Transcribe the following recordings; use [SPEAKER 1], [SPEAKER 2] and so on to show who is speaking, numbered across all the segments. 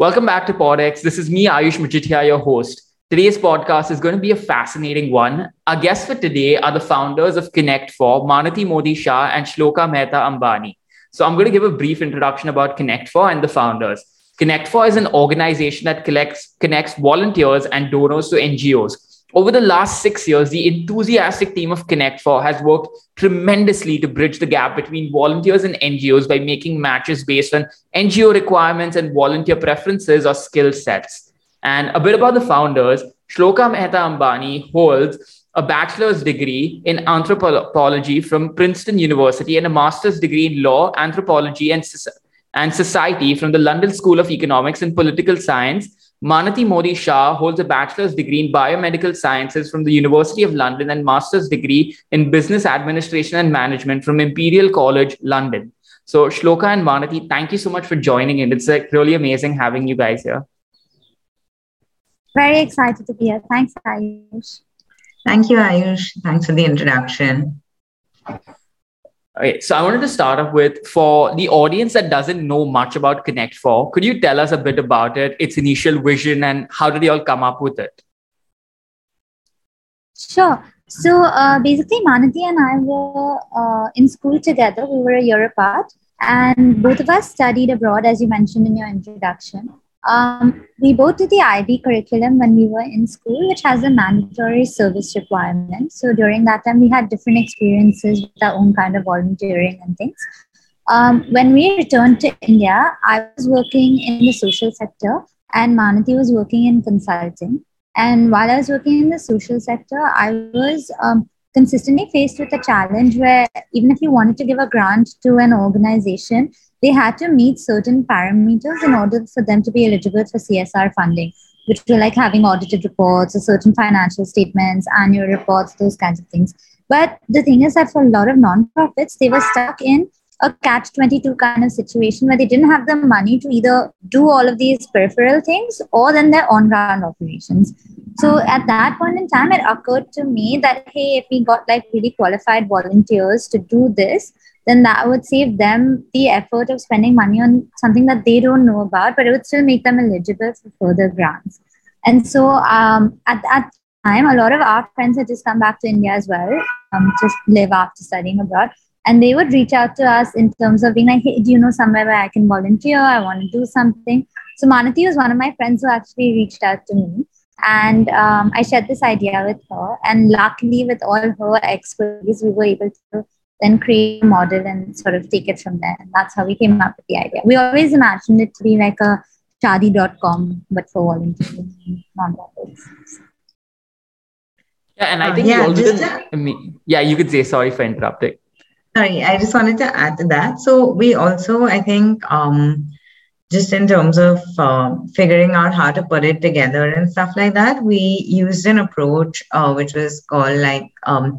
[SPEAKER 1] Welcome back to PodX. This is me, Ayush Majithia, your host. Today's podcast is going to be a fascinating one. Our guests for today are the founders of Connect4, Manati Modi Shah and Shloka Mehta Ambani. So I'm going to give a brief introduction about Connect4 and the founders. Connect4 is an organization that collects, connects volunteers and donors to NGOs over the last six years, the enthusiastic team of Connect4 has worked tremendously to bridge the gap between volunteers and NGOs by making matches based on NGO requirements and volunteer preferences or skill sets. And a bit about the founders Shloka Mehta Ambani holds a bachelor's degree in anthropology from Princeton University and a master's degree in law, anthropology, and, and society from the London School of Economics and Political Science Manati Modi Shah holds a bachelor's degree in biomedical sciences from the University of London and master's degree in business administration and management from Imperial College, London. So, Shloka and Manati, thank you so much for joining in. It's like really amazing having you guys here.
[SPEAKER 2] Very excited to be here. Thanks, Ayush.
[SPEAKER 3] Thank you, Ayush. Thanks for the introduction.
[SPEAKER 1] Okay, so I wanted to start off with for the audience that doesn't know much about Connect4, could you tell us a bit about it, its initial vision, and how did you all come up with it?
[SPEAKER 2] Sure. So uh, basically, Manati and I were uh, in school together. We were a year apart, and both of us studied abroad, as you mentioned in your introduction. Um, we both did the IB curriculum when we were in school, which has a mandatory service requirement. So during that time, we had different experiences with our own kind of volunteering and things. Um, when we returned to India, I was working in the social sector and Manati was working in consulting. And while I was working in the social sector, I was um, consistently faced with a challenge where even if you wanted to give a grant to an organization, they had to meet certain parameters in order for them to be eligible for CSR funding, which were like having audited reports or certain financial statements, annual reports, those kinds of things. But the thing is that for a lot of nonprofits, they were stuck in a catch 22 kind of situation where they didn't have the money to either do all of these peripheral things or then their on ground operations. So at that point in time, it occurred to me that, hey, if we got like really qualified volunteers to do this, then that would save them the effort of spending money on something that they don't know about, but it would still make them eligible for further grants. And so um, at that time, a lot of our friends had just come back to India as well, um, just live after studying abroad. And they would reach out to us in terms of being like, hey, do you know somewhere where I can volunteer? I want to do something. So Manati was one of my friends who actually reached out to me. And um, I shared this idea with her. And luckily, with all her expertise, we were able to then create a model and sort of take it from there. And that's how we came up with the idea. We always imagined it to be like a Shaadi.com, but for volunteering nonprofits.
[SPEAKER 1] Yeah, and I uh, think uh, yeah, you also I mean, yeah, you could say sorry for interrupting.
[SPEAKER 3] Sorry, I just wanted to add to that. So we also, I think, um, just in terms of uh, figuring out how to put it together and stuff like that, we used an approach uh, which was called like um,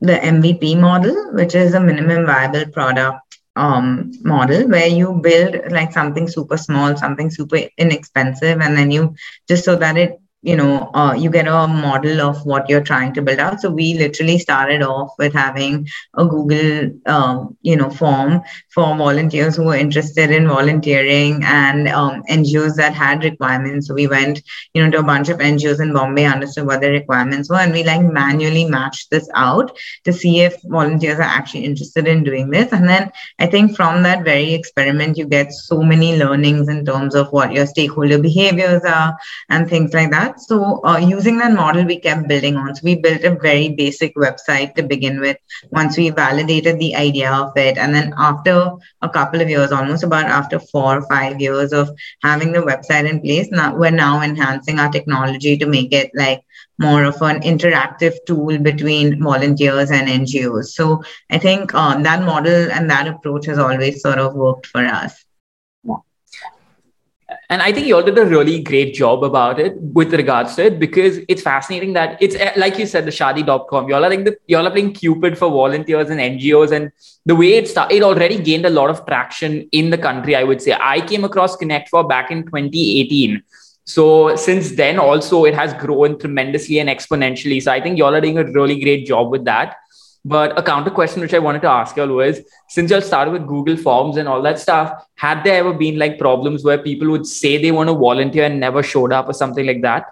[SPEAKER 3] the MVP model, which is a minimum viable product um, model where you build like something super small, something super inexpensive, and then you just so that it you know uh, you get a model of what you're trying to build out. So we literally started off with having a google um, you know form for volunteers who were interested in volunteering and um, ngos that had requirements. So we went you know to a bunch of ngos in bombay understood what the requirements were and we like manually matched this out to see if volunteers are actually interested in doing this. And then i think from that very experiment you get so many learnings in terms of what your stakeholder behaviors are and things like that that. So uh, using that model, we kept building on. So we built a very basic website to begin with. Once we validated the idea of it, and then after a couple of years, almost about after four or five years of having the website in place, now we're now enhancing our technology to make it like more of an interactive tool between volunteers and NGOs. So I think um, that model and that approach has always sort of worked for us.
[SPEAKER 1] And I think you all did a really great job about it with regards to it because it's fascinating that it's eh, like you said, the Shaadi.com. You all are like the, you all are playing Cupid for volunteers and NGOs. And the way it started, it already gained a lot of traction in the country, I would say. I came across Connect for back in 2018. So since then, also, it has grown tremendously and exponentially. So I think you all are doing a really great job with that. But a counter question which I wanted to ask y'all was since y'all started with Google Forms and all that stuff, had there ever been like problems where people would say they want to volunteer and never showed up or something like that?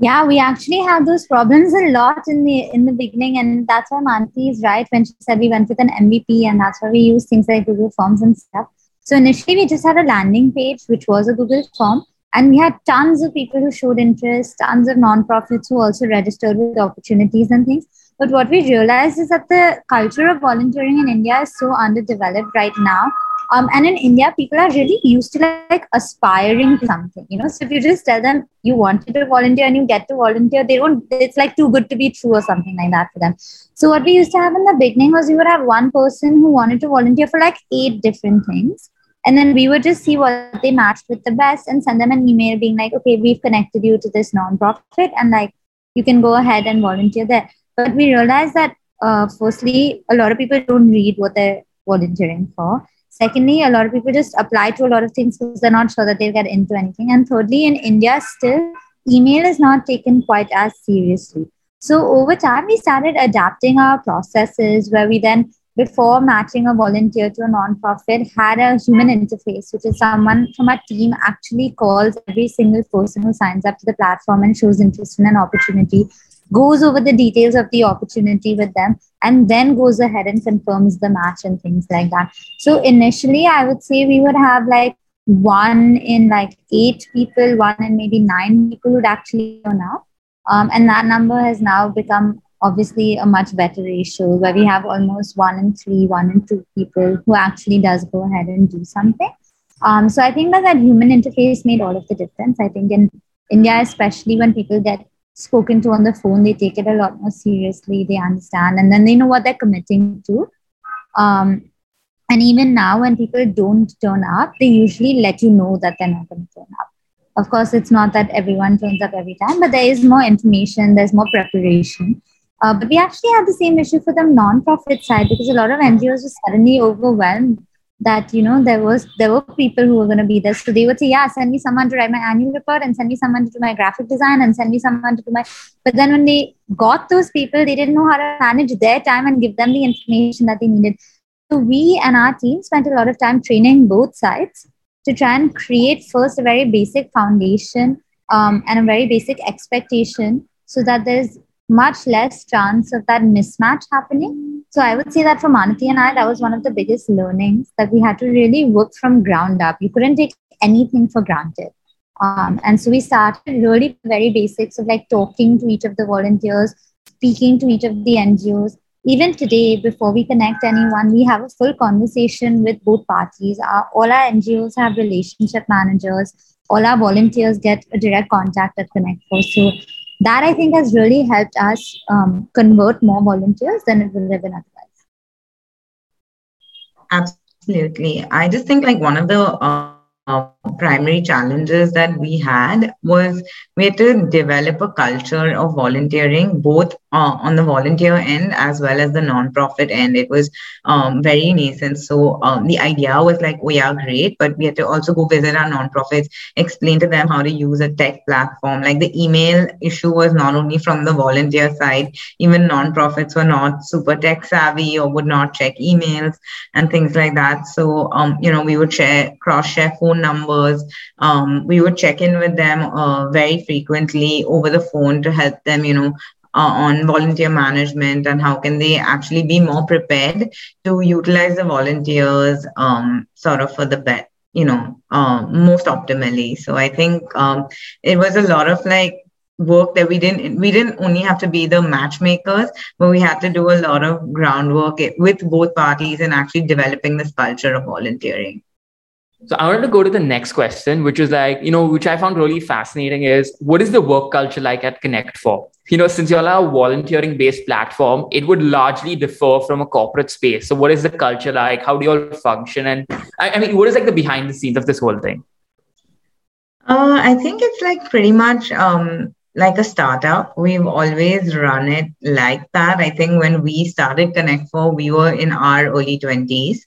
[SPEAKER 2] Yeah, we actually had those problems a lot in the in the beginning, and that's why Manati is right when she said we went with an MVP, and that's why we use things like Google Forms and stuff. So initially, we just had a landing page, which was a Google form, and we had tons of people who showed interest, tons of nonprofits who also registered with opportunities and things. But what we realized is that the culture of volunteering in India is so underdeveloped right now. Um, and in India, people are really used to like aspiring something, you know. So if you just tell them you wanted to volunteer and you get to volunteer, they don't. It's like too good to be true or something like that for them. So what we used to have in the beginning was we would have one person who wanted to volunteer for like eight different things, and then we would just see what they matched with the best and send them an email being like, okay, we've connected you to this nonprofit and like you can go ahead and volunteer there. But we realized that uh, firstly, a lot of people don't read what they're volunteering for. Secondly, a lot of people just apply to a lot of things because they're not sure that they'll get into anything. And thirdly, in India, still email is not taken quite as seriously. So over time, we started adapting our processes where we then before matching a volunteer to a nonprofit had a human interface, which is someone from our team actually calls every single person who signs up to the platform and shows interest in an opportunity, goes over the details of the opportunity with them, and then goes ahead and confirms the match and things like that. So initially, I would say we would have like one in like eight people, one in maybe nine people would actually turn up. Um, and that number has now become obviously a much better ratio where we have almost one in three, one in two people who actually does go ahead and do something. Um, so I think that that human interface made all of the difference. I think in India, especially when people get spoken to on the phone, they take it a lot more seriously. They understand, and then they know what they're committing to. Um, and even now, when people don't turn up, they usually let you know that they're not going to turn up. Of course, it's not that everyone turns up every time, but there is more information, there's more preparation. Uh, but we actually had the same issue for the non-profit side because a lot of NGOs were suddenly overwhelmed that you know there was there were people who were going to be there. So they would say, "Yeah, send me someone to write my annual report, and send me someone to do my graphic design, and send me someone to do my." But then when they got those people, they didn't know how to manage their time and give them the information that they needed. So we and our team spent a lot of time training both sides to try and create first a very basic foundation um, and a very basic expectation so that there's much less chance of that mismatch happening. So I would say that for Manati and I, that was one of the biggest learnings that we had to really work from ground up. You couldn't take anything for granted. Um, and so we started really very basics of like talking to each of the volunteers, speaking to each of the NGOs. Even today, before we connect anyone, we have a full conversation with both parties. Our, all our NGOs have relationship managers. All our volunteers get a direct contact at Connect Four. So that I think has really helped us um, convert more volunteers than it would have been otherwise.
[SPEAKER 3] Absolutely. I just think like one of the uh, uh, primary challenges that we had was we had to develop a culture of volunteering both uh, on the volunteer end as well as the nonprofit end. It was um, very nascent. So um, the idea was like we are great but we had to also go visit our nonprofits explain to them how to use a tech platform. Like the email issue was not only from the volunteer side. Even nonprofits were not super tech savvy or would not check emails and things like that. So um, you know we would share cross share phone numbers. Um, we would check in with them uh, very frequently over the phone to help them you know uh, on volunteer management and how can they actually be more prepared to utilize the volunteers um, sort of for the best you know uh, most optimally. So i think um, it was a lot of like work that we didn't we didn't only have to be the matchmakers but we had to do a lot of groundwork with both parties and actually developing this culture of volunteering
[SPEAKER 1] so I wanted to go to the next question, which is like, you know, which I found really fascinating is what is the work culture like at Connect Four? You know, since you're a volunteering based platform, it would largely differ from a corporate space. So what is the culture like? How do you all function? And I, I mean, what is like the behind the scenes of this whole thing?
[SPEAKER 3] Uh, I think it's like pretty much um, like a startup. We've always run it like that. I think when we started Connect Four, we were in our early 20s.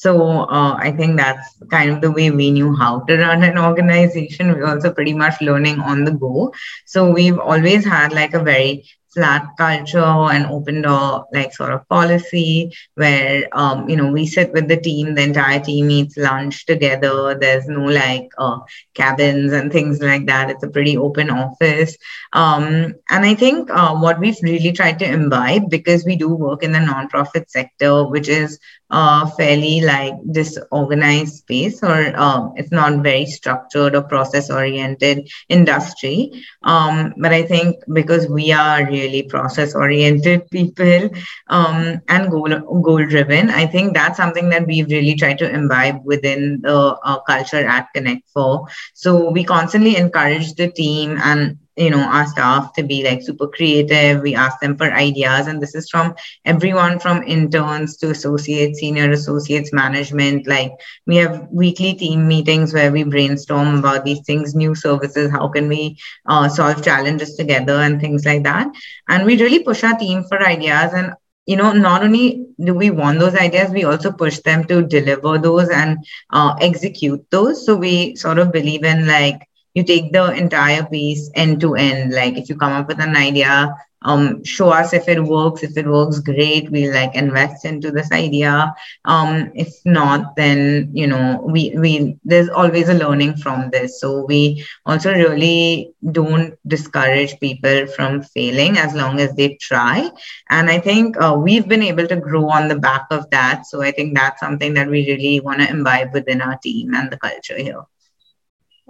[SPEAKER 3] So uh, I think that's kind of the way we knew how to run an organization. We're also pretty much learning on the go. So we've always had like a very flat culture and open door like sort of policy where um, you know we sit with the team the entire team eats lunch together. There's no like uh, cabins and things like that. It's a pretty open office. Um, and i think uh, what we've really tried to imbibe because we do work in the nonprofit sector which is uh, fairly like disorganized space or um, it's not very structured or process oriented industry. Um, but i think because we are really process oriented people um, and goal goal driven i think that's something that we've really tried to imbibe within the uh, culture at connect for. So we constantly encourage the team and you know our staff to be like super creative. We ask them for ideas and this is from everyone from interns to associates senior associates management. Like we have weekly team meetings where we brainstorm about these things new services how can we uh, solve challenges together and things like that. And we really push our team for ideas and you know not only do we want those ideas we also push them to deliver those and uh, execute those. So we sort of believe in like you take the entire piece end to end. Like if you come up with an idea um show us if it works. If it works great. We like invest into this idea. Um if not then you know we we there's always a learning from this. So we also really don't discourage people from failing as long as they try. And i think uh, we've been able to grow on the back of that. So i think that's something that we really want to imbibe within our team and the culture here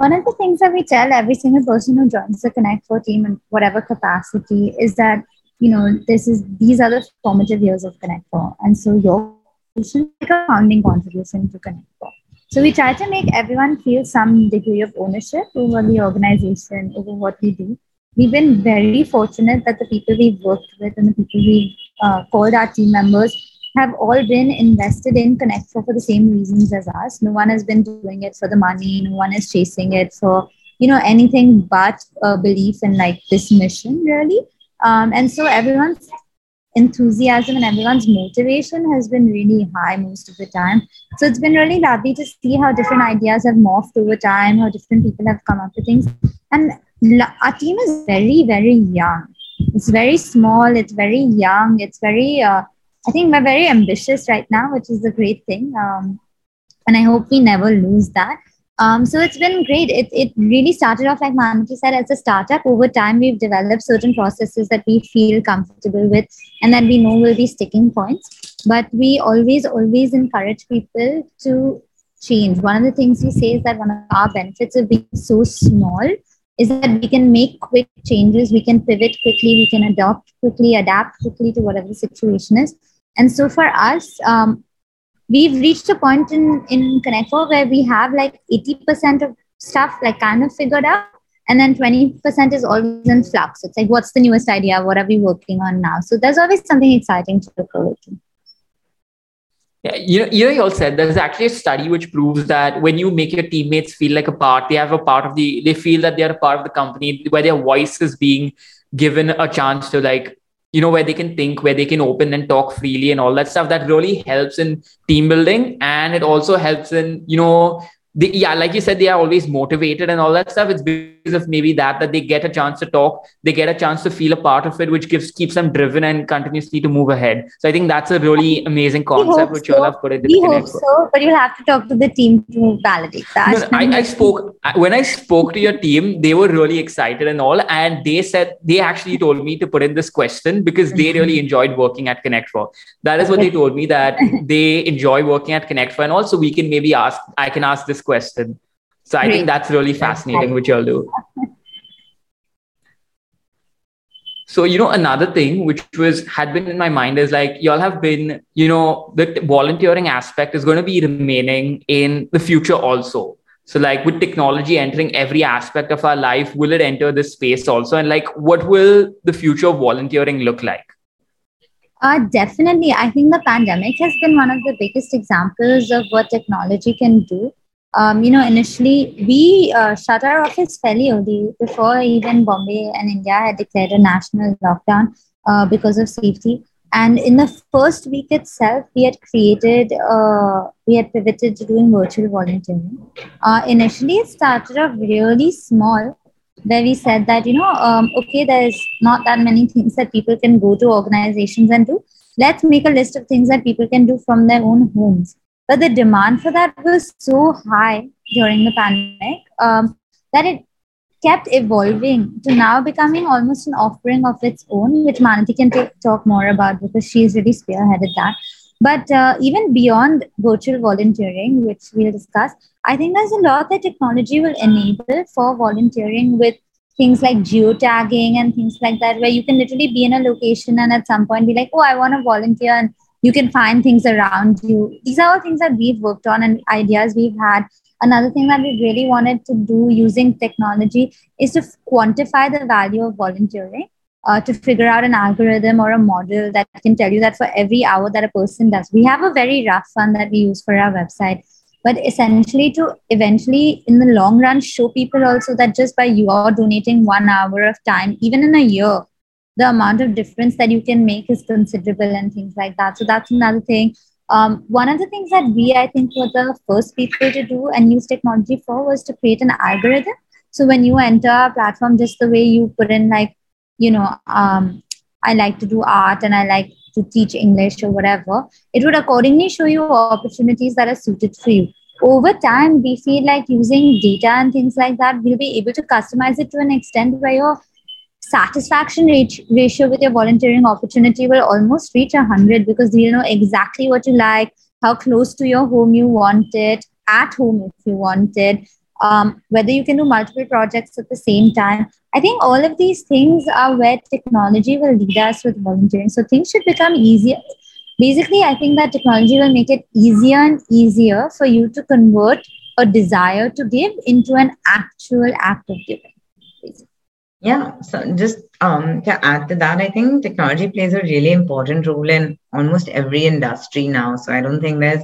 [SPEAKER 2] one of the things that we tell every single person who joins the Connect Four team in whatever capacity is that you know this is these are the formative years of Connect Four, and so your should make a founding contribution to Connect Four. So we try to make everyone feel some degree of ownership over the organization, over what we do. We've been very fortunate that the people we've worked with and the people we've uh, called our team members have all been invested in Connect for, for the same reasons as us. No one has been doing it for the money. No one is chasing it for you know anything but a belief in like this mission really. Um, and so everyone's enthusiasm and everyone's motivation has been really high most of the time. So it's been really lovely to see how different ideas have morphed over time, how different people have come up with things. And our team is very, very young. It's very small. It's very young. It's very uh, I think we're very ambitious right now, which is a great thing. Um, and I hope we never lose that. Um, so it's been great. It, it really started off, like Manati said, as a startup. Over time, we've developed certain processes that we feel comfortable with and that we know will be sticking points. But we always, always encourage people to change. One of the things we say is that one of our benefits of being so small is that we can make quick changes, we can pivot quickly, we can adopt quickly, adapt quickly to whatever the situation is. And so for us, um, we've reached a point in, in Connect where we have like 80% of stuff like kind of figured out. And then 20% is always in flux. It's like, what's the newest idea? What are we working on now? So there's always something exciting to look forward to.
[SPEAKER 1] Yeah, you know, you know, you all said there's actually a study which proves that when you make your teammates feel like a part, they have a part of the, they feel that they're a part of the company where their voice is being given a chance to like you know where they can think where they can open and talk freely and all that stuff. That really helps in team building and it also helps in you know they, yeah, like you said, they are always motivated and all that stuff. It's because of maybe that that they get a chance to talk, they get a chance to feel a part of it, which gives keeps them driven and continuously to move ahead. So I think that's a really amazing concept which so. you all have put it.
[SPEAKER 2] We hope so, but you'll have to talk to the team to validate that.
[SPEAKER 1] No, I, I spoke when I spoke to your team, they were really excited and all, and they said they actually told me to put in this question because they really mm-hmm. enjoyed working at Connect Four. That is what they told me that they enjoy working at Connect Four, and also we can maybe ask. I can ask this this question. So I Great. think that's really fascinating, which y'all do. So, you know, another thing which was had been in my mind is like y'all have been, you know, the volunteering aspect is going to be remaining in the future also. So, like with technology entering every aspect of our life, will it enter this space also? And like, what will the future of volunteering look like?
[SPEAKER 2] Uh, definitely. I think the pandemic has been one of the biggest examples of what technology can do um, you know, initially we uh, shut our office fairly early before even Bombay and India had declared a national lockdown uh, because of safety. And in the first week itself, we had created, uh, we had pivoted to doing virtual volunteering. Uh, initially, it started off really small, where we said that you know um, okay there's not that many things that people can go to organizations and do let's make a list of things that people can do from their own homes but the demand for that was so high during the pandemic um, that it kept evolving to now becoming almost an offering of its own which manati can t- talk more about because she's really spearheaded that. But uh, even beyond virtual volunteering, which we'll discuss, I think there's a lot that technology will enable for volunteering with things like geotagging and things like that, where you can literally be in a location and at some point be like, oh, I want to volunteer, and you can find things around you. These are all things that we've worked on and ideas we've had. Another thing that we really wanted to do using technology is to quantify the value of volunteering uh, to figure out an algorithm or a model that can tell you that for every hour that a person does, we have a very rough one that we use for our website. But essentially, to eventually, in the long run, show people also that just by you are donating one hour of time, even in a year, the amount of difference that you can make is considerable and things like that. So that's another thing. Um, one of the things that we, I think, were the first people to do and use technology for was to create an algorithm. So when you enter our platform, just the way you put in like you know, um, I like to do art and I like to teach English or whatever, it would accordingly show you opportunities that are suited for you. Over time, we feel like using data and things like that, we'll be able to customize it to an extent where your satisfaction ratio with your volunteering opportunity will almost reach 100 because you know exactly what you like, how close to your home you want it, at home if you want it, um, whether you can do multiple projects at the same time. I think all of these things are where technology will lead us with volunteering. So things should become easier. Basically, I think that technology will make it easier and easier for you to convert a desire to give into an actual act of giving.
[SPEAKER 3] Yeah, so just um, to add to that, I think technology plays a really important role in almost every industry now. So I don't think there's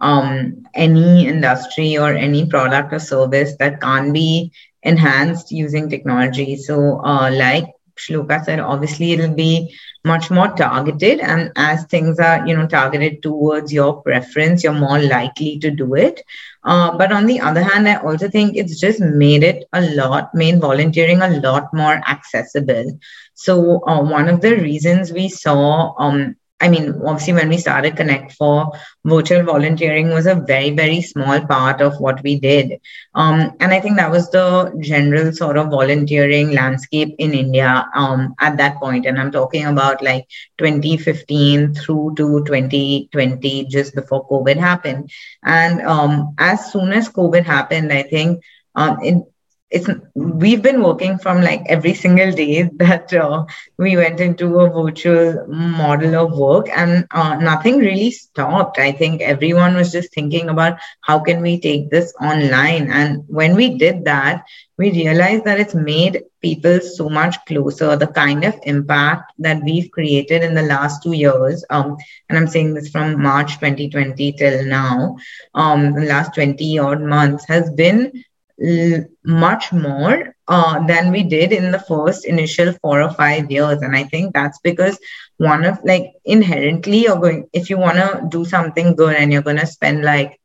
[SPEAKER 3] um, any industry or any product or service that can't be enhanced using technology. So, uh, like Shloka said, obviously it'll be much more targeted, and as things are, you know, targeted towards your preference, you're more likely to do it. Uh, but on the other hand, I also think it's just made it a lot, made volunteering a lot more accessible. So uh, one of the reasons we saw um, I mean, obviously, when we started Connect for, virtual volunteering was a very, very small part of what we did. Um, and I think that was the general sort of volunteering landscape in India um, at that point. And I'm talking about like 2015 through to 2020, just before COVID happened. And um, as soon as COVID happened, I think um, it, it's we've been working from like every single day that uh, we went into a virtual model of work and uh, nothing really stopped. I think everyone was just thinking about how can we take this online. And when we did that we realized that it's made people so much closer. The kind of impact that we've created in the last two years um, and i'm saying this from march 2020 till now um, the last 20 odd months has been much more uh, than we did in the first initial four or five years. And i think that's because one of like inherently you're going if you want to do something good and you're going to spend like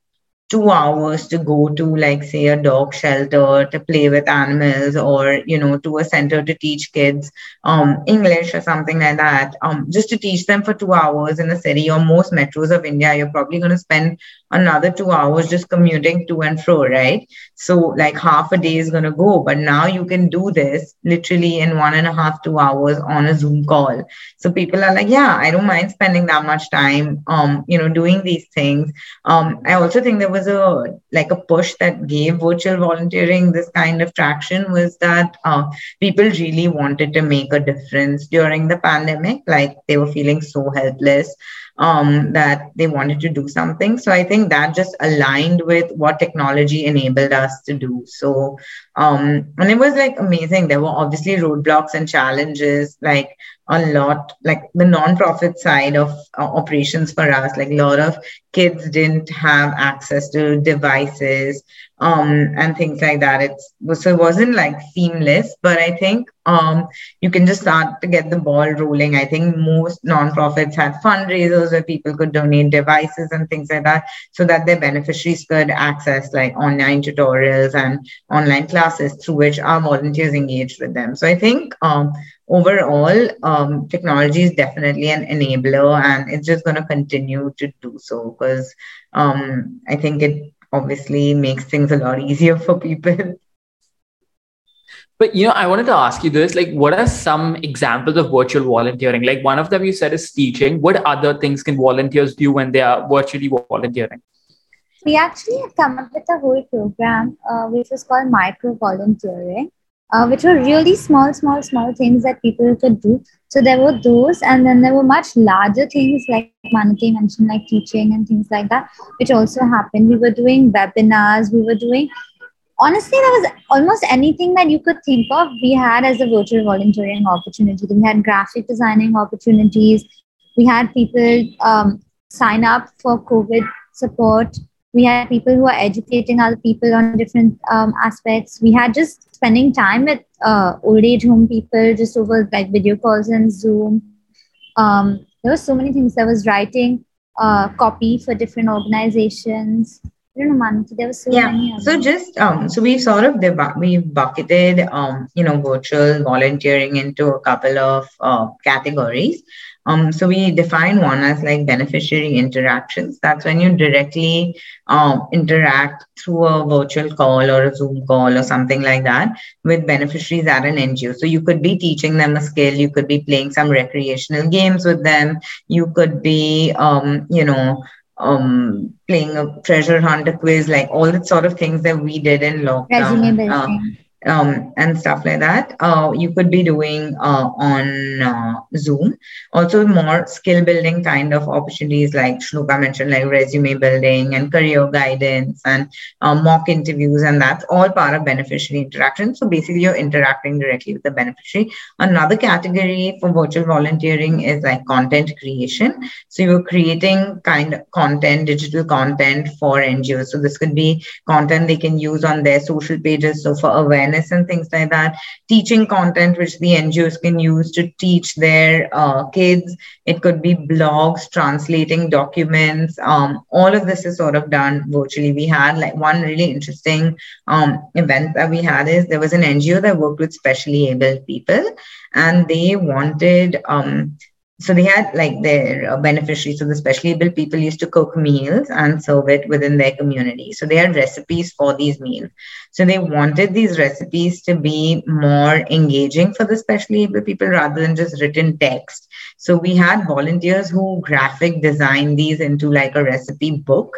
[SPEAKER 3] two hours to go to like say a dog shelter to play with animals or you know to a center to teach kids um, english or something like that um, just to teach them for two hours in a city or most metros of india you're probably going to spend another two hours just commuting to and fro right? So like half a day is going to go but now you can do this literally in one and a half two hours on a zoom call. So people are like yeah i don't mind spending that much time um you know doing these things. Um i also think there was a like a push that gave virtual volunteering this kind of traction was that uh, people really wanted to make a difference during the pandemic. Like they were feeling so helpless um, that they wanted to do something. So I think that just aligned with what technology enabled us to do. So, um, and it was like amazing. There were obviously roadblocks and challenges. Like a lot like the non-profit side of uh, operations for us like a lot of kids didn't have access to devices um, and things like that. It's so it wasn't like seamless but i think um, you can just start to get the ball rolling. I think most non-profits had fundraisers where people could donate devices and things like that so that their beneficiaries could access like online tutorials and online classes through which our volunteers engaged with them. So i think um, overall, um, technology is definitely an enabler and it's just going to continue to do so because um, I think it obviously makes things a lot easier for people.
[SPEAKER 1] But you know, I wanted to ask you this: like, what are some examples of virtual volunteering? Like, one of them you said is teaching. What other things can volunteers do when they are virtually volunteering?
[SPEAKER 2] We actually have come up with a whole program, uh, which is called micro volunteering, uh, which were really small, small, small things that people could do. So there were those, and then there were much larger things like Manati mentioned, like teaching and things like that, which also happened. We were doing webinars, we were doing honestly, there was almost anything that you could think of, we had as a virtual volunteering opportunity. We had graphic designing opportunities. We had people um, sign up for COVID support. We had people who are educating other people on different um, aspects. We had just spending time with uh, old age home people just over like video calls and Zoom. Um, there were so many things. There was writing uh, copy for different organizations. I don't know, There was so
[SPEAKER 3] yeah.
[SPEAKER 2] many.
[SPEAKER 3] So just um, so we've sort of debu- we bucketed um, you know, virtual volunteering into a couple of uh, categories. Um, so we define one as like beneficiary interactions. That's when you directly um, interact through a virtual call or a Zoom call or something like that with beneficiaries at an NGO. So you could be teaching them a skill, you could be playing some recreational games with them, you could be, um, you know, um, playing a treasure hunt, a quiz, like all the sort of things that we did in lockdown. Uh, um, and stuff like that. Uh, you could be doing uh, on uh, Zoom. Also, more skill building kind of opportunities, like Shloka mentioned, like resume building and career guidance and uh, mock interviews, and that's all part of beneficiary interaction. So basically, you're interacting directly with the beneficiary. Another category for virtual volunteering is like content creation. So you're creating kind of content, digital content for NGOs. So this could be content they can use on their social pages. So for awareness and things like that. Teaching content which the NGOs can use to teach their uh, kids. It could be blogs, translating documents. Um, all of this is sort of done virtually. We had like one really interesting um, event that we had is there was an NGO that worked with specially able people and they wanted um, so they had like their uh, beneficiaries. So the specially able people used to cook meals and serve it within their community. So they had recipes for these meals. So they wanted these recipes to be more engaging for the specially able people rather than just written text. So we had volunteers who graphic designed these into like a recipe book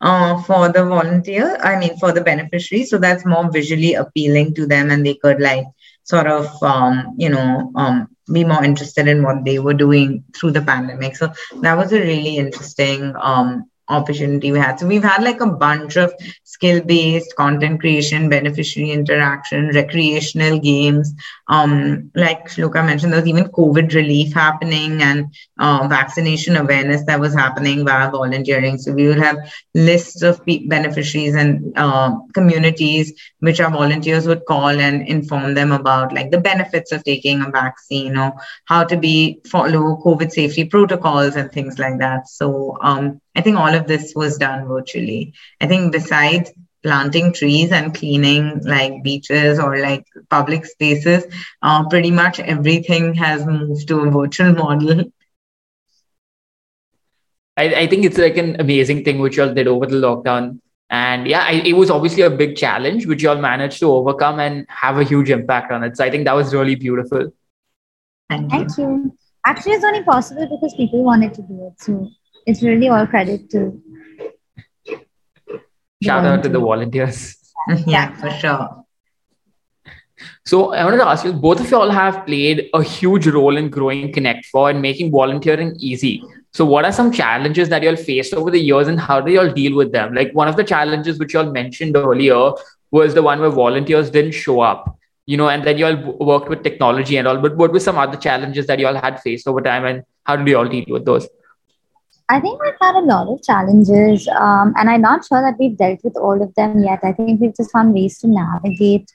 [SPEAKER 3] uh, for the volunteer i mean for the beneficiary so that's more visually appealing to them and they could like sort of um, you know um, be more interested in what they were doing through the pandemic. So that was a really interesting um, opportunity we had. So we've had like a bunch of skill based content creation, beneficiary interaction, recreational games. Um, like Shloka mentioned, there was even COVID relief happening and uh, vaccination awareness that was happening via volunteering. So we would have lists of beneficiaries and uh, communities which our volunteers would call and inform them about like the benefits of taking a vaccine or how to be follow COVID safety protocols and things like that. So um, I think all of this was done virtually. I think besides planting trees and cleaning like beaches or like public spaces, uh, pretty much everything has moved to a virtual model.
[SPEAKER 1] I, I think it's like an amazing thing which y'all did over the lockdown. And yeah, I, it was obviously a big challenge, which y'all managed to overcome and have a huge impact on it. So I think that was really beautiful.
[SPEAKER 2] Thank you. Thank you. Actually, it's only possible because people wanted to do it. So it's really all credit to
[SPEAKER 1] shout out to the volunteers
[SPEAKER 3] yeah for sure
[SPEAKER 1] so I wanted to ask you, both of you all have played a huge role in growing Connect for and making volunteering easy. So what are some challenges that you all faced over the years and how do you all deal with them? Like one of the challenges which you all mentioned earlier was the one where volunteers didn't show up. you know, and then you all worked with technology and all. But what were some other challenges that you all had faced over time, and how did you all deal with those?
[SPEAKER 2] I think we've had a lot of challenges, um, and I'm not sure that we've dealt with all of them yet. I think we've just found ways to navigate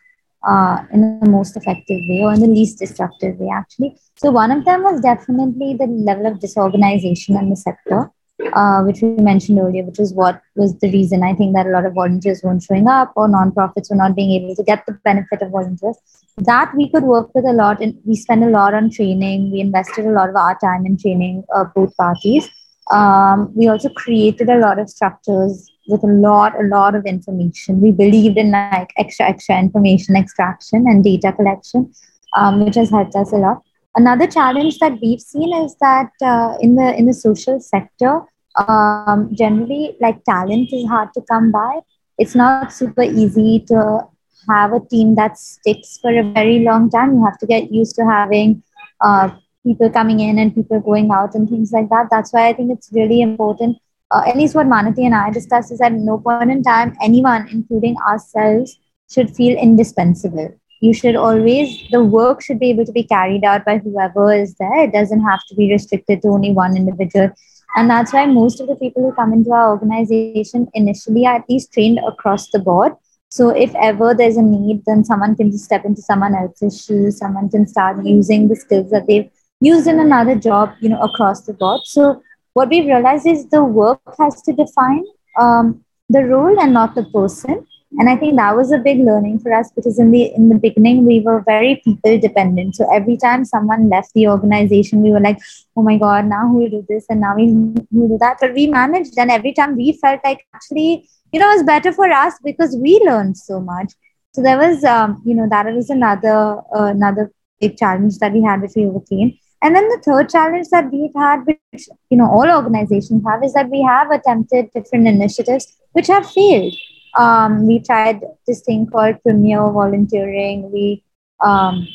[SPEAKER 2] uh, in the most effective way or in the least destructive way, actually. So, one of them was definitely the level of disorganization in the sector, uh, which we mentioned earlier, which is what was the reason I think that a lot of volunteers weren't showing up or nonprofits were not being able to get the benefit of volunteers. That we could work with a lot, and we spend a lot on training. We invested a lot of our time in training uh, both parties. Um, we also created a lot of structures with a lot, a lot of information. We believed in like extra, extra information extraction and data collection, um, which has helped us a lot. Another challenge that we've seen is that uh, in the in the social sector, um, generally like talent is hard to come by. It's not super easy to have a team that sticks for a very long time. You have to get used to having uh, people coming in and people going out and things like that. That's why I think it's really important. Uh, at least what Manati and I discussed is that no point in time, anyone, including ourselves, should feel indispensable. You should always, the work should be able to be carried out by whoever is there. It doesn't have to be restricted to only one individual. And that's why most of the people who come into our organization initially are at least trained across the board. So if ever there's a need, then someone can just step into someone else's shoes. Someone can start using the skills that they've used in another job, you know, across the board. So what we've realized is the work has to define um, the role and not the person. And I think that was a big learning for us because in the in the beginning we were very people dependent. So every time someone left the organization, we were like, "Oh my God, now who will do this and now we will do that." But we managed, and every time we felt like actually, you know, it was better for us because we learned so much. So there was, um, you know, that was another uh, another big challenge that we had we overcame. And then the third challenge that we've had, which you know all organizations have, is that we have attempted different initiatives which have failed. Um, we tried this thing called Premier Volunteering. We um,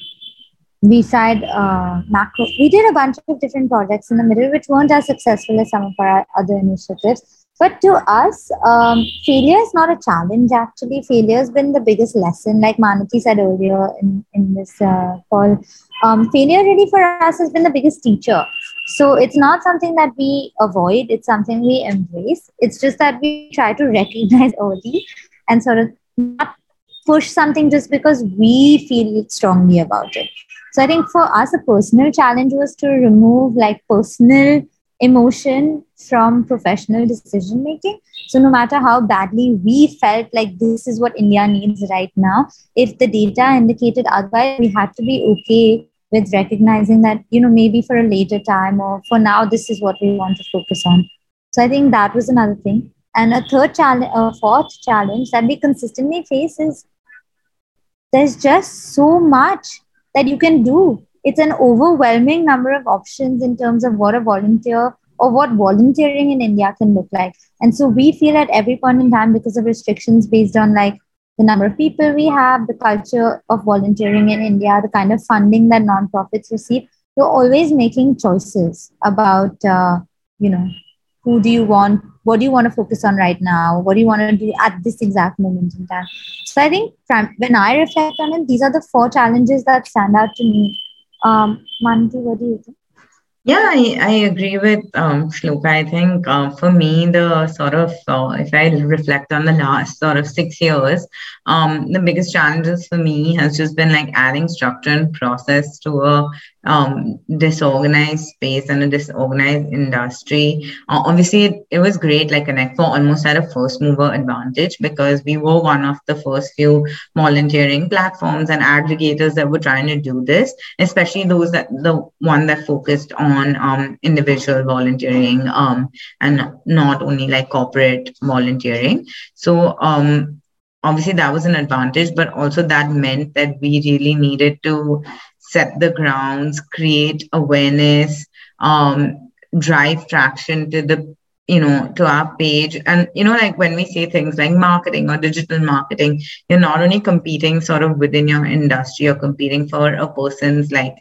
[SPEAKER 2] we tried uh, macro. We did a bunch of different projects in the middle, which weren't as successful as some of our other initiatives. But to us, um, failure is not a challenge. Actually, failure has been the biggest lesson. Like Manati said earlier in in this uh, call, um, failure really for us has been the biggest teacher. So it's not something that we avoid, it's something we embrace. It's just that we try to recognize early and sort of not push something just because we feel strongly about it. So I think for us, a personal challenge was to remove like personal emotion from professional decision making. So, no matter how badly we felt like this is what India needs right now, if the data indicated otherwise, we had to be okay with recognizing that, you know, maybe for a later time or for now, this is what we want to focus on. So, I think that was another thing. And a third challenge, a fourth challenge that we consistently face is there's just so much that you can do it's an overwhelming number of options in terms of what a volunteer or what volunteering in India can look like. And so we feel at every point in time, because of restrictions based on like the number of people we have, the culture of volunteering in India, the kind of funding that nonprofits receive, you're always making choices about, uh, you know, who do you want, what do you want to focus on right now, what do you want to do at this exact moment in time. So I think when I reflect on it, these are the four challenges that stand out to me um, Manti, what do you think?
[SPEAKER 3] Yeah, I, I agree with um, Shloka. I think uh, for me, the sort of, uh, if I reflect on the last sort of six years, um, the biggest challenges for me has just been like adding structure and process to a um, disorganized space and a disorganized industry. Uh, obviously, it, it, was great. Like Connect4 almost had a first mover advantage because we were one of the first few volunteering platforms and aggregators that were trying to do this, especially those that the one that focused on um, individual volunteering um, and not only like corporate volunteering. So um, obviously that was an advantage, but also that meant that we really needed to set the grounds, create awareness, um, drive traction to the you know to our page. And you know like when we say things like marketing or digital marketing you're not only competing sort of within your industry you're competing for a person's like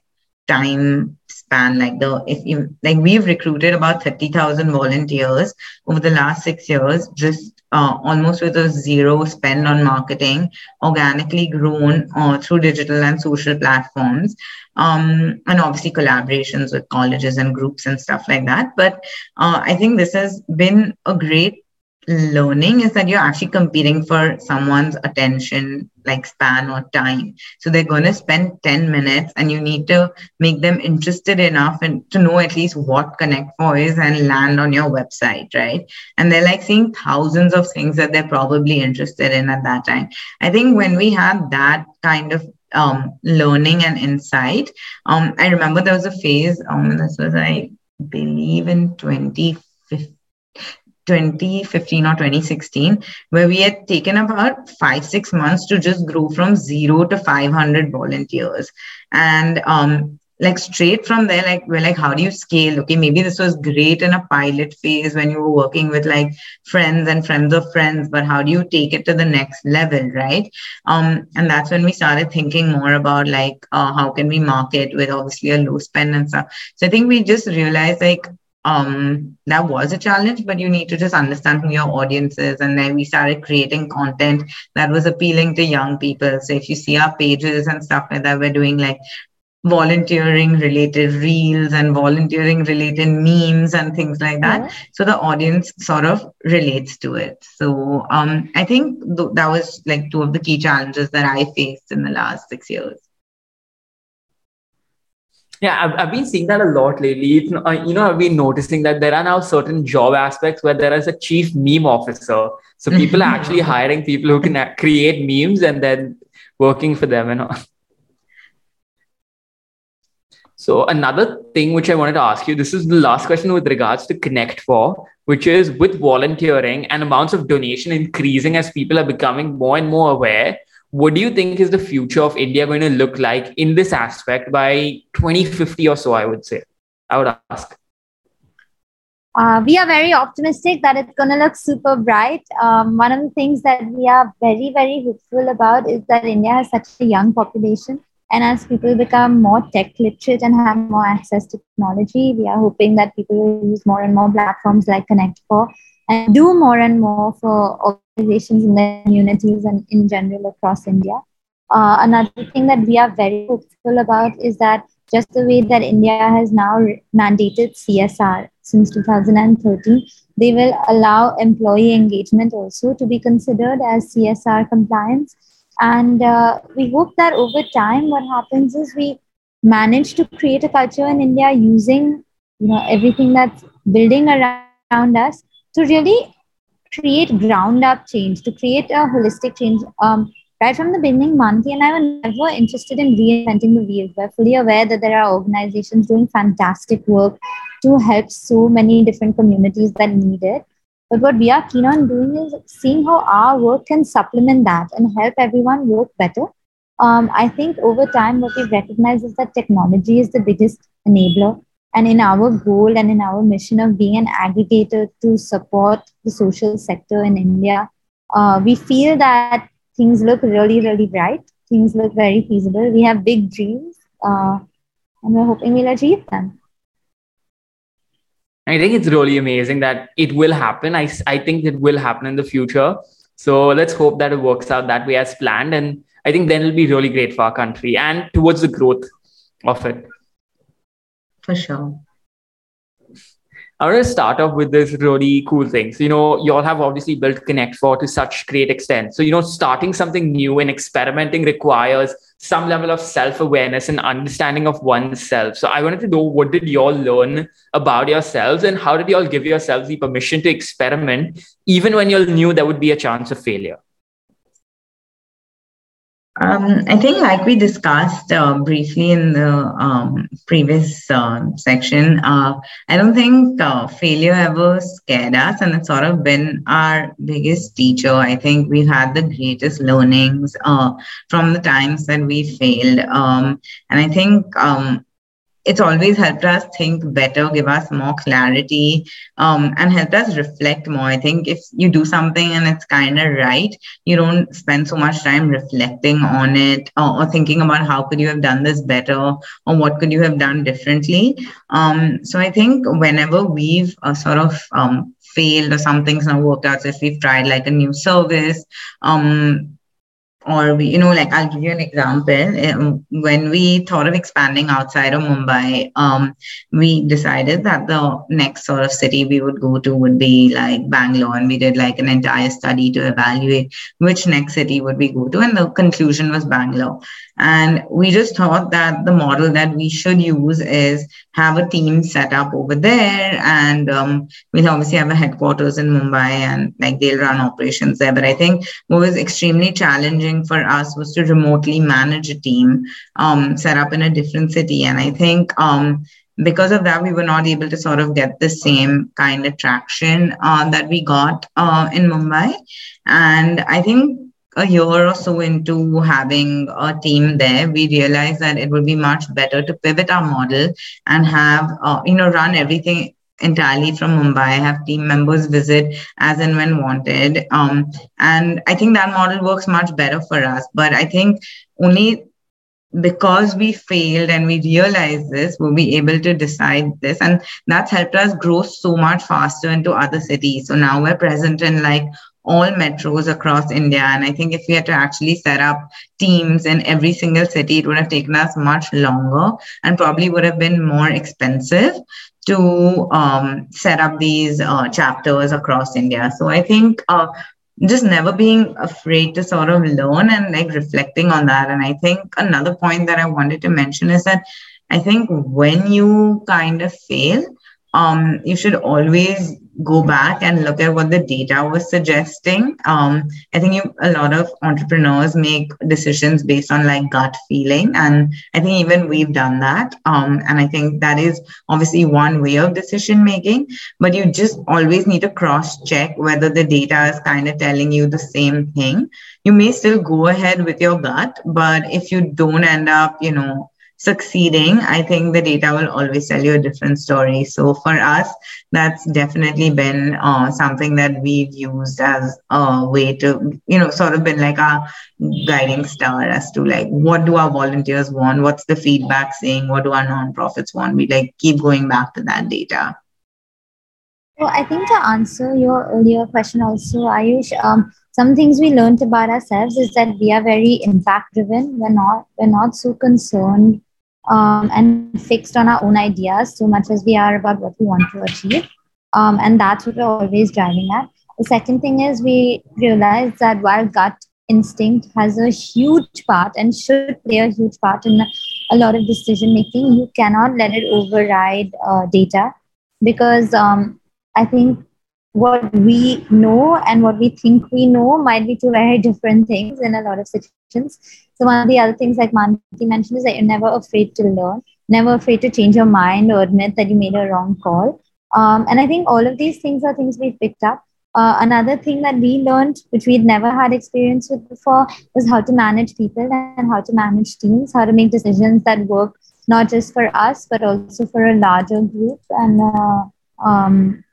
[SPEAKER 3] time span. Like the if you like we've recruited about 30,000 volunteers over the last 6 years. Just uh, almost with a zero spend on marketing, organically grown uh, through digital and social platforms, um, and obviously collaborations with colleges and groups and stuff like that. But uh, I think this has been a great learning is that you're actually competing for someone's attention like span or time. So they're going to spend 10 minutes and you need to make them interested enough and to know at least what connect for is and land on your website right? And they're like seeing thousands of things that they're probably interested in at that time. I think when we had that kind of um, learning and insight um, i remember there was a phase um, this was i believe in 2015 2015 or 2016 where we had taken about five six months to just grow from zero to 500 volunteers. And um like straight from there like we're like how do you scale? Okay maybe this was great in a pilot phase when you were working with like friends and friends of friends but how do you take it to the next level right? Um and that's when we started thinking more about like uh, how can we market with obviously a low spend and stuff. So i think we just realized like um, that was a challenge, but you need to just understand who your audience is. And then we started creating content that was appealing to young people. So if you see our pages and stuff like that, we're doing like volunteering related reels and volunteering related memes and things like that. Yeah. So the audience sort of relates to it. So um, I think th- that was like two of the key challenges that I faced in the last six years.
[SPEAKER 1] Yeah, I've, I've been seeing that a lot lately. Uh, you know, I've been noticing that there are now certain job aspects where there is a chief meme officer. So people are actually hiring people who can create memes and then working for them and all. So another thing which I wanted to ask you, this is the last question with regards to Connect For, which is with volunteering and amounts of donation increasing as people are becoming more and more aware what do you think is the future of India going to look like in this aspect by 2050 or so? I would say. I would ask.
[SPEAKER 2] Uh, we are very optimistic that it's going to look super bright. Um, one of the things that we are very, very hopeful about is that India has such a young population. And as people become more tech literate and have more access to technology, we are hoping that people will use more and more platforms like Connect for and do more and more for organizations in the communities and in general across India. Uh, another thing that we are very hopeful about is that just the way that India has now mandated CSR since 2013, they will allow employee engagement also to be considered as CSR compliance. And uh, we hope that over time, what happens is we manage to create a culture in India using you know everything that's building around us to really create ground up change, to create a holistic change. Um, right from the beginning, Manati and I were never interested in reinventing the wheel. We're fully aware that there are organizations doing fantastic work to help so many different communities that need it. But what we are keen on doing is seeing how our work can supplement that and help everyone work better. Um, I think over time, what we've recognized is that technology is the biggest enabler and in our goal and in our mission of being an aggregator to support the social sector in India, uh, we feel that things look really, really bright. Things look very feasible. We have big dreams, uh, and we're hoping we'll achieve them.
[SPEAKER 1] I think it's really amazing that it will happen. I, I think it will happen in the future. So let's hope that it works out that way as planned. And I think then it'll be really great for our country and towards the growth of it
[SPEAKER 3] for sure.
[SPEAKER 1] I want to start off with this really cool thing. So, you know, you all have obviously built Connect for to such great extent. So, you know, starting something new and experimenting requires some level of self-awareness and understanding of oneself. So I wanted to know what did you all learn about yourselves and how did you all give yourselves the permission to experiment, even when you all knew there would be a chance of failure?
[SPEAKER 3] Um, I think, like we discussed uh, briefly in the um, previous uh, section, uh, I don't think uh, failure ever scared us, and it's sort of been our biggest teacher. I think we've had the greatest learnings uh, from the times that we failed, um, and I think um, it's always helped us think better, give us more clarity, um, and helped us reflect more. I think if you do something and it's kind of right, you don't spend so much time reflecting on it or, or, thinking about how could you have done this better or what could you have done differently. Um, so I think whenever we've uh, sort of um, failed or something's not worked out. So if we've tried like a new service, um, or we, you know, like I'll give you an example. Um, when we thought of expanding outside of Mumbai, um, we decided that the next sort of city we would go to would be like Bangalore, and we did like an entire study to evaluate which next city would we go to, and the conclusion was Bangalore. And we just thought that the model that we should use is have a team set up over there, and um, we'll obviously have a headquarters in Mumbai, and like they'll run operations there. But I think what was extremely challenging for us was to remotely manage a team um, set up in a different city, and I think. Um, because of that, we were not able to sort of get the same kind of traction uh, that we got uh, in Mumbai. And I think a year or so into having a team there, we realized that it would be much better to pivot our model and have, uh, you know, run everything entirely from Mumbai, have team members visit as and when wanted. Um, and I think that model works much better for us. But I think only because we failed and we realized this, we'll be able to decide this. And that's helped us grow so much faster into other cities. So now we're present in like all metros across India. And I think if we had to actually set up teams in every single city, it would have taken us much longer and probably would have been more expensive to um, set up these uh, chapters across India. So I think uh, just never being afraid to sort of learn and like reflecting on that. And I think another point that I wanted to mention is that I think when you kind of fail, um, you should always go back and look at what the data was suggesting. Um, I think you, a lot of entrepreneurs make decisions based on like gut feeling. And I think even we've done that. Um, and I think that is obviously one way of decision making, but you just always need to cross check whether the data is kind of telling you the same thing. You may still go ahead with your gut, but if you don't end up, you know, succeeding, I think the data will always tell you a different story. So for us, that's definitely been uh, something that we've used as a way to, you know, sort of been like a guiding star as to like what do our volunteers want, what's the feedback saying, what do our nonprofits want. We like keep going back to that data.
[SPEAKER 2] Well, I think to answer your earlier question also, Ayush, um, some things we learned about ourselves is that we are very impact driven. We're not we're not so concerned um, and fixed on our own ideas so much as we are about what we want to achieve. Um, and that's what we're always driving at. The second thing is we realize that while gut instinct has a huge part and should play a huge part in a lot of decision making, you cannot let it override uh, data because um, I think what we know and what we think we know might be two very different things in a lot of situations. So one of the other things like Manati mentioned is that you're never afraid to learn, never afraid to change your mind or admit that you made a wrong call. Um, and I think all of these things are things we've picked up. Uh, another thing that we learned, which we'd never had experience with before, was how to manage people and how to manage teams, how to make decisions that work not just for us, but also for a larger group. And uh, um,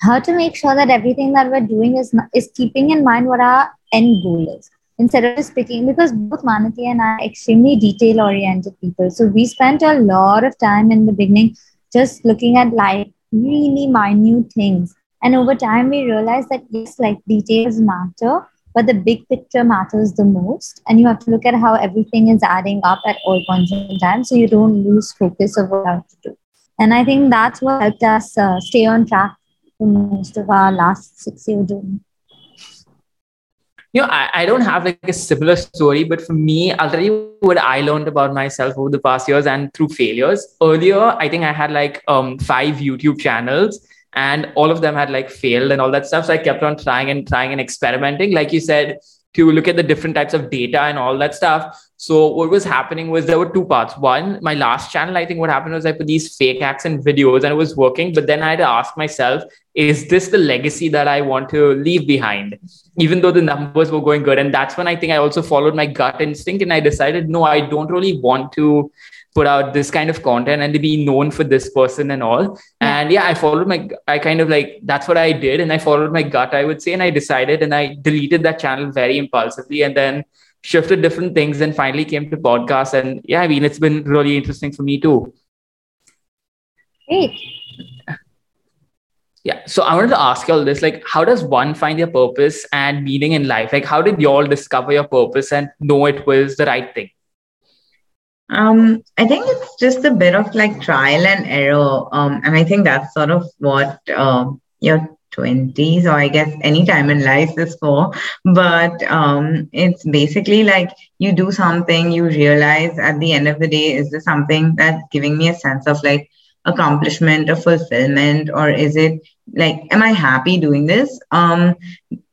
[SPEAKER 2] how to make sure that everything that we're doing is is keeping in mind what our end goal is instead of just picking because both Manati and I are extremely detail oriented people. So we spent a lot of time in the beginning just looking at like really minute things. And over time we realized that yes, like details matter, but the big picture matters the most. And you have to look at how everything is adding up at all points in time so you don't lose focus of what you have to do. And I think that's what helped us uh, stay on track most of our last six year journey
[SPEAKER 1] you know, I, I don't have like a similar story, but for me, I'll tell you what I learned about myself over the past years and through failures. Earlier, I think I had like um, five YouTube channels and all of them had like failed and all that stuff. So I kept on trying and trying and experimenting. Like you said, to look at the different types of data and all that stuff. So what was happening was there were two parts. One, my last channel, I think what happened was I put these fake accent videos and it was working. But then I had to ask myself, is this the legacy that I want to leave behind? Even though the numbers were going good. And that's when I think I also followed my gut instinct and I decided, no, I don't really want to put out this kind of content and to be known for this person and all. Yeah. And yeah, I followed my, I kind of like, that's what I did. And I followed my gut, I would say. And I decided and I deleted that channel very impulsively and then shifted different things and finally came to podcasts. And yeah, I mean, it's been really interesting for me too.
[SPEAKER 2] Great.
[SPEAKER 1] Yeah. So I wanted to ask you all this like, how does one find their purpose and meaning in life? Like, how did you all discover your purpose and know it was the right thing?
[SPEAKER 3] Um, I think it's just a bit of like trial and error. Um, and I think that's sort of what um, your 20s or I guess any time in life is for. But um, it's basically like you do something, you realize at the end of the day, is this something that's giving me a sense of like accomplishment or fulfillment, or is it like, am I happy doing this? Um,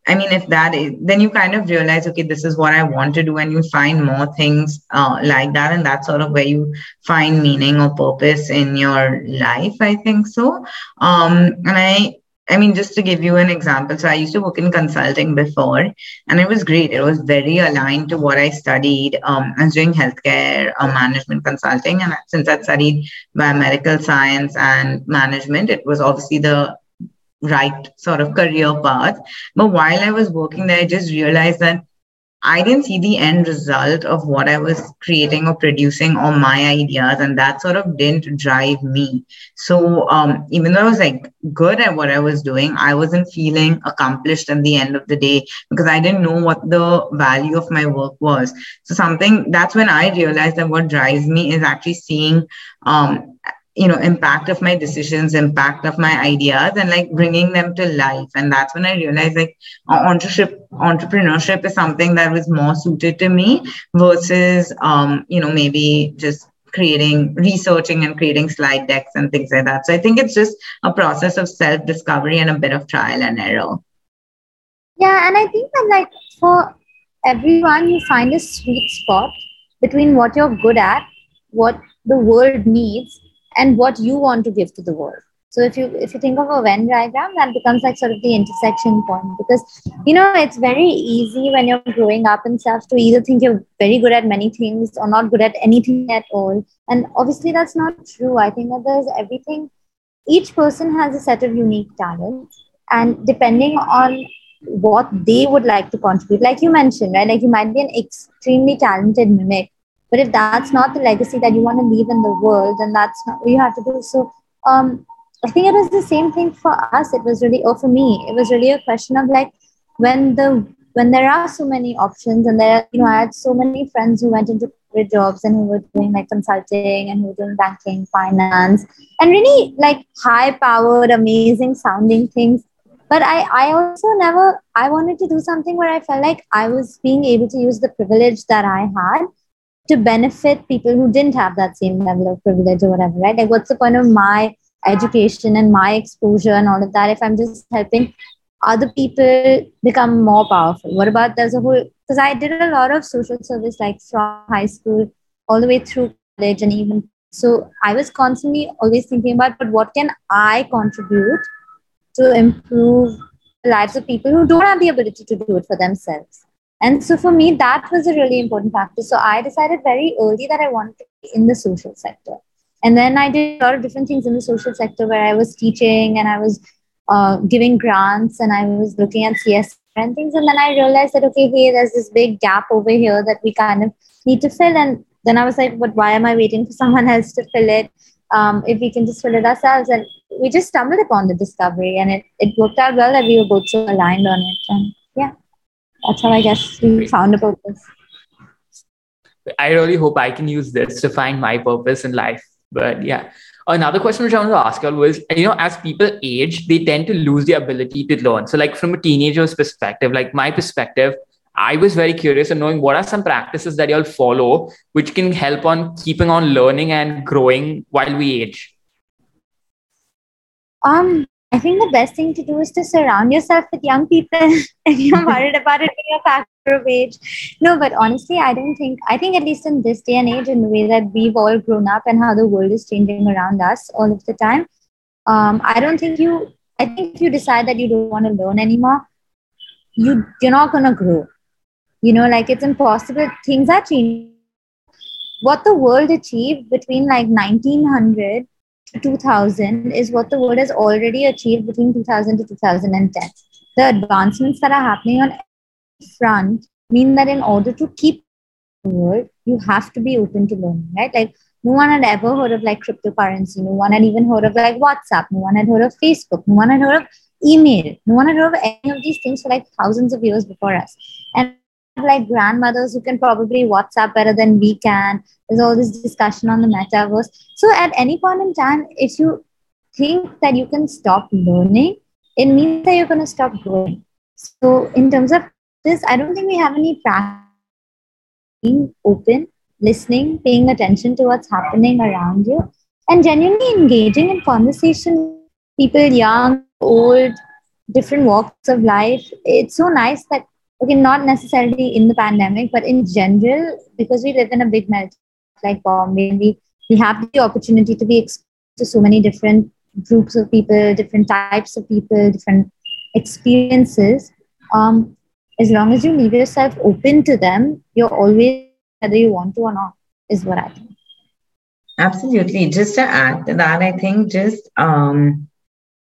[SPEAKER 3] I mean, if that is, then you kind of realize, okay, this is what I want to do, and you find more things uh, like that, and that's sort of where you find meaning or purpose in your life. I think so. Um, and I, I mean, just to give you an example, so I used to work in consulting before, and it was great. It was very aligned to what I studied. Um, I was doing healthcare uh, management consulting, and since I studied biomedical science and management, it was obviously the right sort of career path. But while I was working there, I just realized that I didn't see the end result of what I was creating or producing or my ideas, and that sort of didn't drive me. So um, even though I was like good at what I was doing, I wasn't feeling accomplished at the end of the day because I didn't know what the value of my work was. So something that's when I realized that what drives me is actually seeing um, you know impact of my decisions impact of my ideas and like bringing them to life. And that's when i realized like entrepreneurship entrepreneurship is something that was more suited to me versus um you know maybe just creating researching and creating slide decks and things like that. So i think it's just a process of self discovery and a bit of trial and error.
[SPEAKER 2] Yeah and i think that like for everyone you find a sweet spot between what you're good at what the world needs and what you want to give to the world. So if you if you think of a venn diagram that becomes like sort of the intersection point because you know it's very easy when you're growing up and stuff to either think you're very good at many things or not good at anything at all. And obviously that's not true. I think that there's everything each person has a set of unique talents and depending on what they would like to contribute. Like you mentioned right? Like you might be an extremely talented mimic but if that's not the legacy that you want to leave in the world, then that's not what you have to do. So um, I think it was the same thing for us. It was really, or for me, it was really a question of like when the when there are so many options and there, you know, I had so many friends who went into corporate jobs and who were doing like consulting and who were doing banking, finance, and really like high powered, amazing sounding things. But I, I also never, I wanted to do something where I felt like I was being able to use the privilege that I had to benefit people who didn't have that same level of privilege or whatever, right? Like, what's the point of my education and my exposure and all of that if I'm just helping other people become more powerful? What about there's a whole, because I did a lot of social service like from high school all the way through college and even so I was constantly always thinking about, but what can I contribute to improve the lives of people who don't have the ability to do it for themselves? And so for me, that was a really important factor. So I decided very early that I wanted to be in the social sector. And then I did a lot of different things in the social sector where I was teaching and I was uh, giving grants and I was looking at CS and things. And then I realized that, okay, hey, there's this big gap over here that we kind of need to fill. And then I was like, but why am I waiting for someone else to fill it? Um, if we can just fill it ourselves. And we just stumbled upon the discovery and it, it worked out well that we were both so aligned on it. And that's how I guess we found a purpose.
[SPEAKER 1] I really hope I can use this to find my purpose in life. But yeah. Another question which I wanted to ask you was, you know, as people age, they tend to lose the ability to learn. So, like from a teenager's perspective, like my perspective, I was very curious in knowing what are some practices that y'all follow which can help on keeping on learning and growing while we age.
[SPEAKER 2] Um, think the best thing to do is to surround yourself with young people if you're worried about it being a factor of age. No, but honestly, I don't think, I think at least in this day and age, in the way that we've all grown up and how the world is changing around us all of the time, um, I don't think you, I think if you decide that you don't want to learn anymore, you, you're not going to grow. You know, like it's impossible. Things are changing. What the world achieved between like 1900 2000 is what the world has already achieved between 2000 to 2010. The advancements that are happening on front mean that in order to keep the world, you have to be open to learning, right? Like no one had ever heard of like cryptocurrency. No one had even heard of like WhatsApp. No one had heard of Facebook. No one had heard of email. No one had heard of any of these things for like thousands of years before us. And like grandmothers who can probably WhatsApp better than we can. There's all this discussion on the metaverse. So at any point in time, if you think that you can stop learning, it means that you're going to stop growing. So in terms of this, I don't think we have any practice being open, listening, paying attention to what's happening around you, and genuinely engaging in conversation. People young, old, different walks of life. It's so nice that okay, not necessarily in the pandemic, but in general, because we live in a big melt like Bombay, we we have the opportunity to be exposed to so many different groups of people, different types of people, different experiences. Um, as long as you leave yourself open to them, you're always whether you want to or not, is what I think.
[SPEAKER 3] Absolutely. Just to add to that, I think just um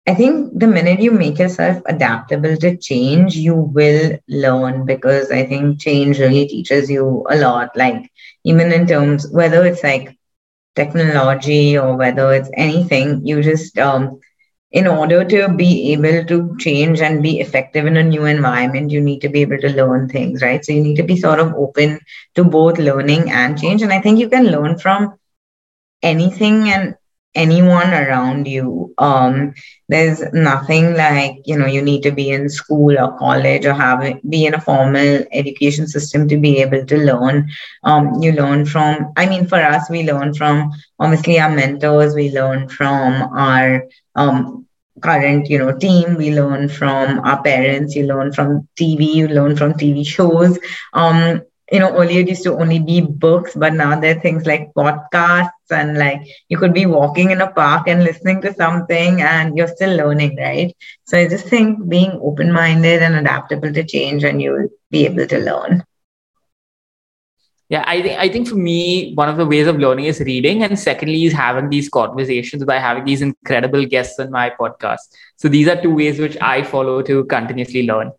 [SPEAKER 3] I think the minute you make yourself adaptable to change, you will learn because I think change really teaches you a lot. Like, even in terms, whether it's like technology or whether it's anything, you just, um, in order to be able to change and be effective in a new environment, you need to be able to learn things, right? So you need to be sort of open to both learning and change. And I think you can learn from anything and anyone around you. Um, there's nothing like you know you need to be in school or college or have be in a formal education system to be able to learn. Um, you learn from. I mean, for us, we learn from obviously our mentors. We learn from our um, current you know team we learn from our parents you learn from tv you learn from tv shows um you know, earlier it used to only be books, but now there are things like podcasts and like you could be walking in a park and listening to something and you're still learning, right? So I just think being open minded and adaptable to change and you'll be able to learn.
[SPEAKER 1] Yeah, I think I think for me, one of the ways of learning is reading, and secondly is having these conversations by having these incredible guests on my podcast. So these are two ways which I follow to continuously learn.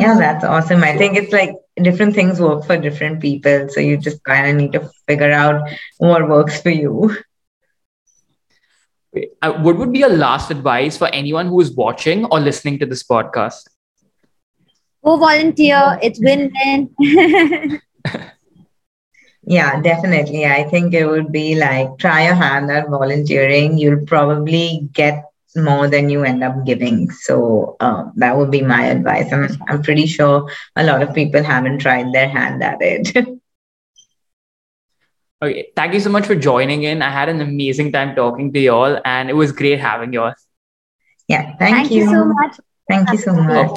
[SPEAKER 3] Yeah, that's awesome. I think it's like different things work for different people. So you just kind of need to figure out what works for you.
[SPEAKER 1] Uh, what would be your last advice for anyone who is watching or listening to this podcast?
[SPEAKER 2] Go volunteer. It's win win.
[SPEAKER 3] yeah, definitely. I think it would be like try your hand at volunteering. You'll probably get more than you end up giving. So uh, that would be my advice. And I'm pretty sure a lot of people haven't tried their hand at it.
[SPEAKER 1] okay. Thank you so much for joining in. I had an amazing time talking to you all, and it was great having you all.
[SPEAKER 3] Yeah. Thank,
[SPEAKER 2] thank you.
[SPEAKER 3] you
[SPEAKER 2] so much.
[SPEAKER 3] Thank you so much.